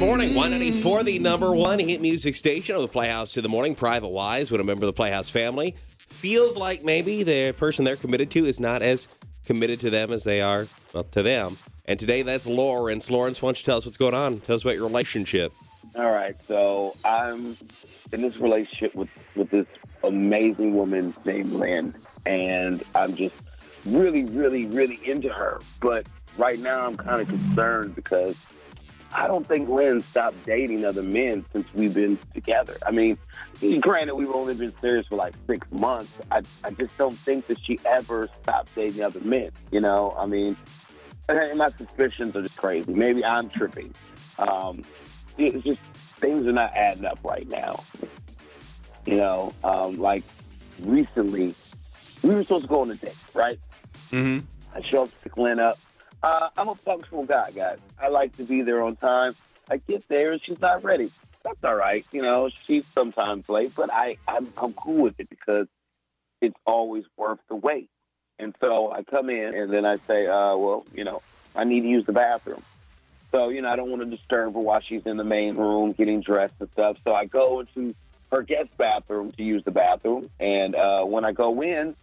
Morning. Y94, the number one hit music station of the Playhouse to the morning. Private Wise, when a member of the Playhouse family feels like maybe the person they're committed to is not as committed to them as they are well, to them. And today that's Lawrence. Lawrence, why don't you tell us what's going on? Tell us about your relationship. All right, so I'm in this relationship with with this amazing woman named Lynn, and I'm just really, really, really into her. But right now, I'm kind of concerned because I don't think Lynn stopped dating other men since we've been together. I mean, granted, we've only been serious for like six months. I, I just don't think that she ever stopped dating other men. You know, I mean, and my suspicions are just crazy. Maybe I'm tripping. Um, it's just things are not adding up right now. You know, um, like recently, we were supposed to go on a date, right? Mm-hmm. I show up to pick Lynn up. Uh, I'm a functional guy, guys. I like to be there on time. I get there and she's not ready. That's all right. You know, she's sometimes late, but I, I'm, I'm cool with it because it's always worth the wait. And so I come in and then I say, uh, well, you know, I need to use the bathroom. So, you know, I don't want to disturb her while she's in the main room getting dressed and stuff. So I go into her guest bathroom to use the bathroom. And uh, when I go in,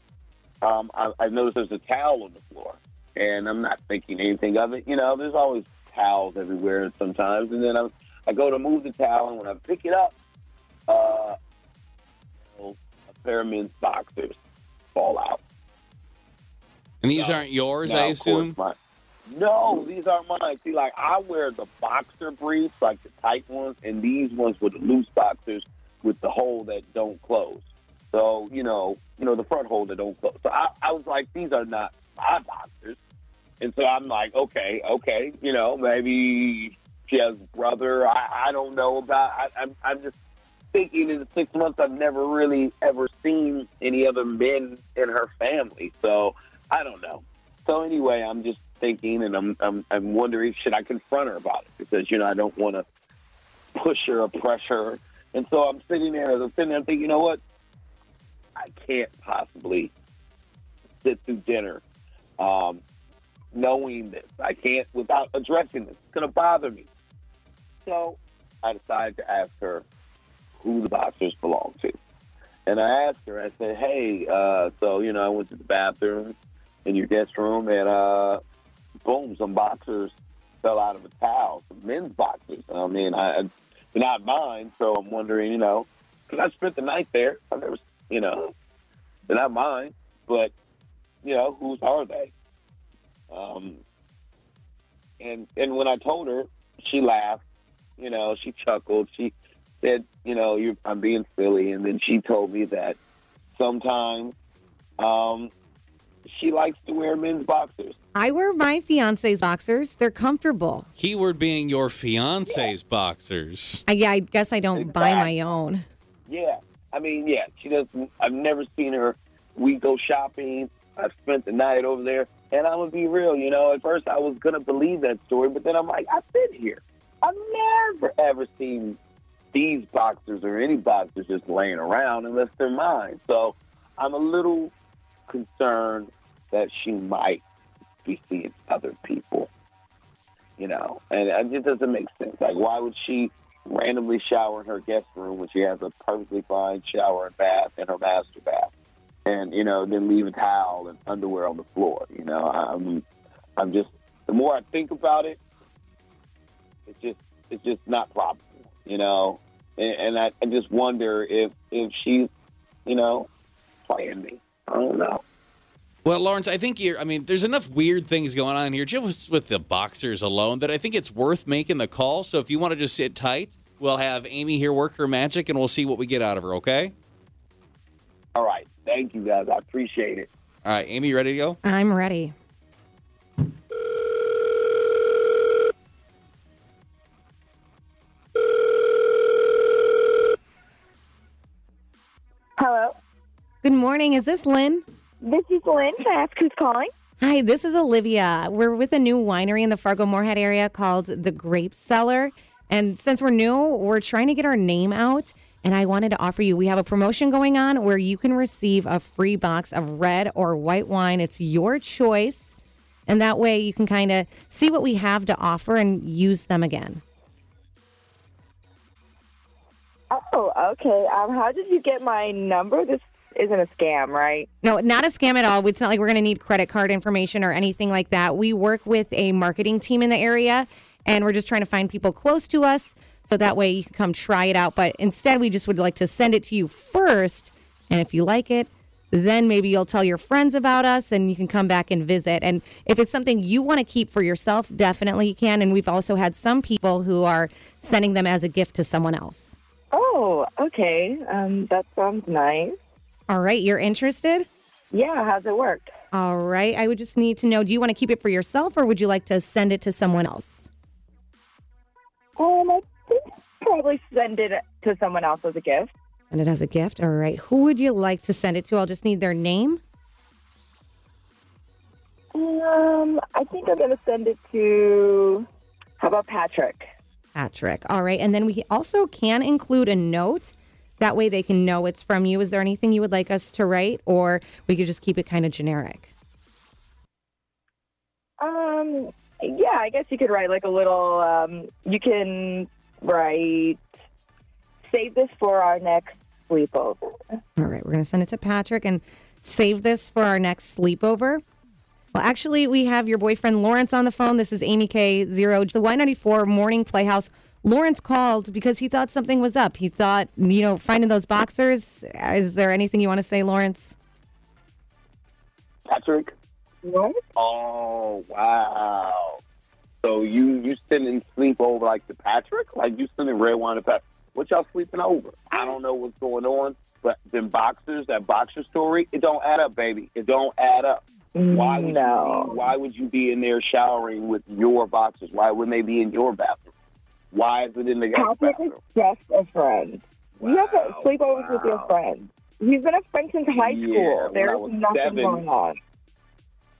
um, I, I notice there's a towel on the floor. And I'm not thinking anything of it. You know, there's always towels everywhere sometimes. And then I, I go to move the towel, and when I pick it up, uh, a pair of men's boxers fall out. And these aren't yours, Now, I assume? my- no, these aren't mine. See, like I wear the boxer briefs, like the tight ones, and these ones were the loose boxers with the hole that don't close. So you know, you know the front hole that don't close. So I, I was like, these are not my boxers, and so I'm like, okay, okay, you know, maybe she has a brother. I, I don't know about. I, I'm, I'm just thinking in the six months I've never really ever seen any other men in her family. So I don't know. So anyway, I'm just thinking, and I'm I'm, I'm wondering should I confront her about it because you know I don't want to push her or pressure her. And so I'm sitting there, as I'm sitting there, thinking, you know what? I can't possibly sit through dinner um, knowing this. I can't without addressing this. It's going to bother me. So I decided to ask her who the boxers belong to. And I asked her, I said, hey, uh, so, you know, I went to the bathroom in your guest room and, uh, boom, some boxers fell out of a towel, some men's boxers. I mean, I, they're not mine, so I'm wondering, you know, because I spent the night there. I never, you know, they're not mine, but, you know, whose are they? Um, and and when I told her, she laughed. You know, she chuckled. She said, "You know, you're, I'm being silly." And then she told me that sometimes um, she likes to wear men's boxers. I wear my fiance's boxers. They're comfortable. Keyword being your fiance's boxers. I, yeah, I guess I don't buy my own. Yeah, I mean, yeah, she doesn't. I've never seen her. We go shopping. I've spent the night over there, and I'm gonna be real. You know, at first I was gonna believe that story, but then I'm like, I've been here. I've never ever seen these boxers or any boxers just laying around unless they're mine. So I'm a little concerned that she might be seeing other people. You know, and it just doesn't make sense. Like, why would she randomly shower in her guest room when she has a perfectly fine shower and bath in her master bath, and you know, then leave a towel and underwear on the floor. You know, I'm, I'm just the more I think about it, it's just, it's just not probable. You know, and, and I, I just wonder if if she's, you know, playing me. I don't know. Well, Lawrence, I think you're. I mean, there's enough weird things going on here just with the boxers alone that I think it's worth making the call. So if you want to just sit tight, we'll have Amy here work her magic and we'll see what we get out of her, okay? All right, thank you guys. I appreciate it. All right, Amy, you ready to go? I'm ready. Hello, Good morning. Is this Lynn? this is Lynn. Can I ask who's calling? Hi, this is Olivia. We're with a new winery in the Fargo Moorhead area called the Grape Cellar. And since we're new, we're trying to get our name out. And I wanted to offer you we have a promotion going on where you can receive a free box of red or white wine. It's your choice. And that way you can kind of see what we have to offer and use them again. Oh, okay. Um, how did you get my number? This isn't a scam, right? No, not a scam at all. It's not like we're going to need credit card information or anything like that. We work with a marketing team in the area, and we're just trying to find people close to us so that way you can come try it out. But instead, we just would like to send it to you first. And if you like it, then maybe you'll tell your friends about us and you can come back and visit. And if it's something you want to keep for yourself, definitely you can. And we've also had some people who are sending them as a gift to someone else. Oh, okay. Um, that sounds nice. All right, you're interested? Yeah, how's it work? All right. I would just need to know do you want to keep it for yourself or would you like to send it to someone else? Um, I think probably send it to someone else as a gift. And it has a gift. All right. Who would you like to send it to? I'll just need their name. Um, I think I'm gonna send it to. How about Patrick? Patrick. All right. And then we also can include a note. That way they can know it's from you. Is there anything you would like us to write? Or we could just keep it kind of generic? Um, yeah, I guess you could write like a little. Um, you can write. Save this for our next sleepover. All right. We're going to send it to Patrick and save this for our next sleepover. Well, actually, we have your boyfriend Lawrence on the phone. This is Amy K. Zero, the Y94 Morning Playhouse. Lawrence called because he thought something was up. He thought, you know, finding those boxers. Is there anything you want to say, Lawrence? Patrick. What? Oh wow! So you you sending sleep over like to Patrick? Like you sending red wine to Patrick? What y'all sleeping over? I don't know what's going on, but them boxers, that boxer story, it don't add up, baby. It don't add up. Why would No. you be, why would you be in there showering with your boxers? Why wouldn't they be in your bathroom? Why is it in the guest Patrick is bathroom? just a friend. you have to Wow, sleepovers with your wow. friends. He's been a friend since high school. There's nothing seven. going on.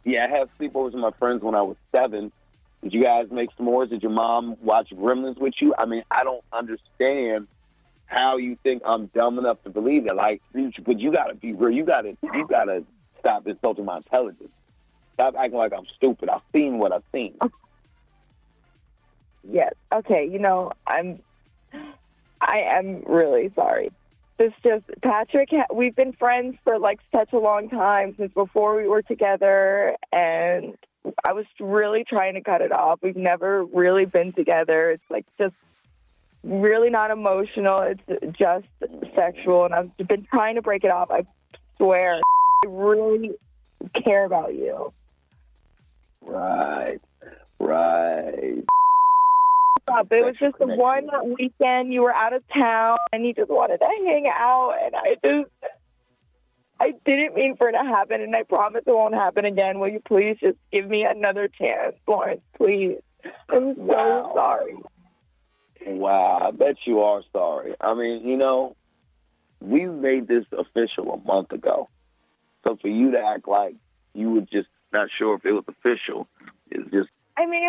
Yeah, I had sleepovers with my friends when I was seven. Did you guys make s'mores? Did your mom watch Gremlins with you? I mean, I don't understand how you think I'm dumb enough to believe it. Like, but you gotta be real. You gotta, you gotta stop insulting my intelligence. Stop acting like I'm stupid. I've seen what I've seen. Yes. Okay. You know, I'm. I am really sorry. It's just Patrick. We've been friends for like such a long time since before we were together, and I was really trying to cut it off. We've never really been together. It's like just really not emotional. It's just sexual, and I've been trying to break it off. I swear, I really care about you. Right, right. Up. It was just the one weekend you were out of town and you just wanted to hang out and I just I didn't mean for it to happen and I promise it won't happen again. Will you please just give me another chance, Lawrence, please? I'm so Wow. sorry. Wow, I bet you are sorry. I mean, you know, we made this official a month ago. So for you to act like you were just not sure if it was official is just I mean, it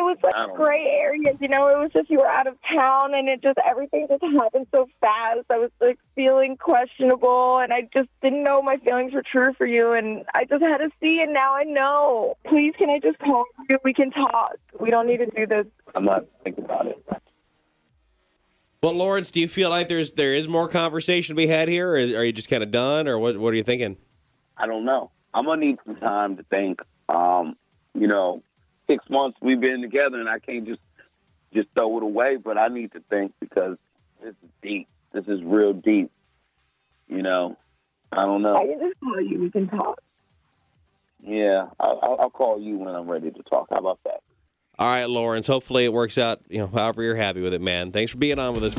was like I gray areas, you know. It was just you were out of town, and it just everything just happened so fast. I was like feeling questionable, and I just didn't know my feelings were true for you, and I just had to see, and now I know. Please, can I just call you? We can talk. We don't need to do this. I'm not thinking about it. Well, Lawrence, do you feel like there's there is more conversation to be had here, or are you just kind of done, or what? What are you thinking? I don't know. I'm gonna need some time to think. Um, you know, six months we've been together, and I can't just just throw it away. But I need to think because this is deep. This is real deep. You know, I don't know. I know. can just call you. We can talk. Yeah, I'll, I'll- I'll call you when I'm ready to talk. How about that? All right, Lawrence. Hopefully it works out. You know, however you're happy with it, man. Thanks for being on with us.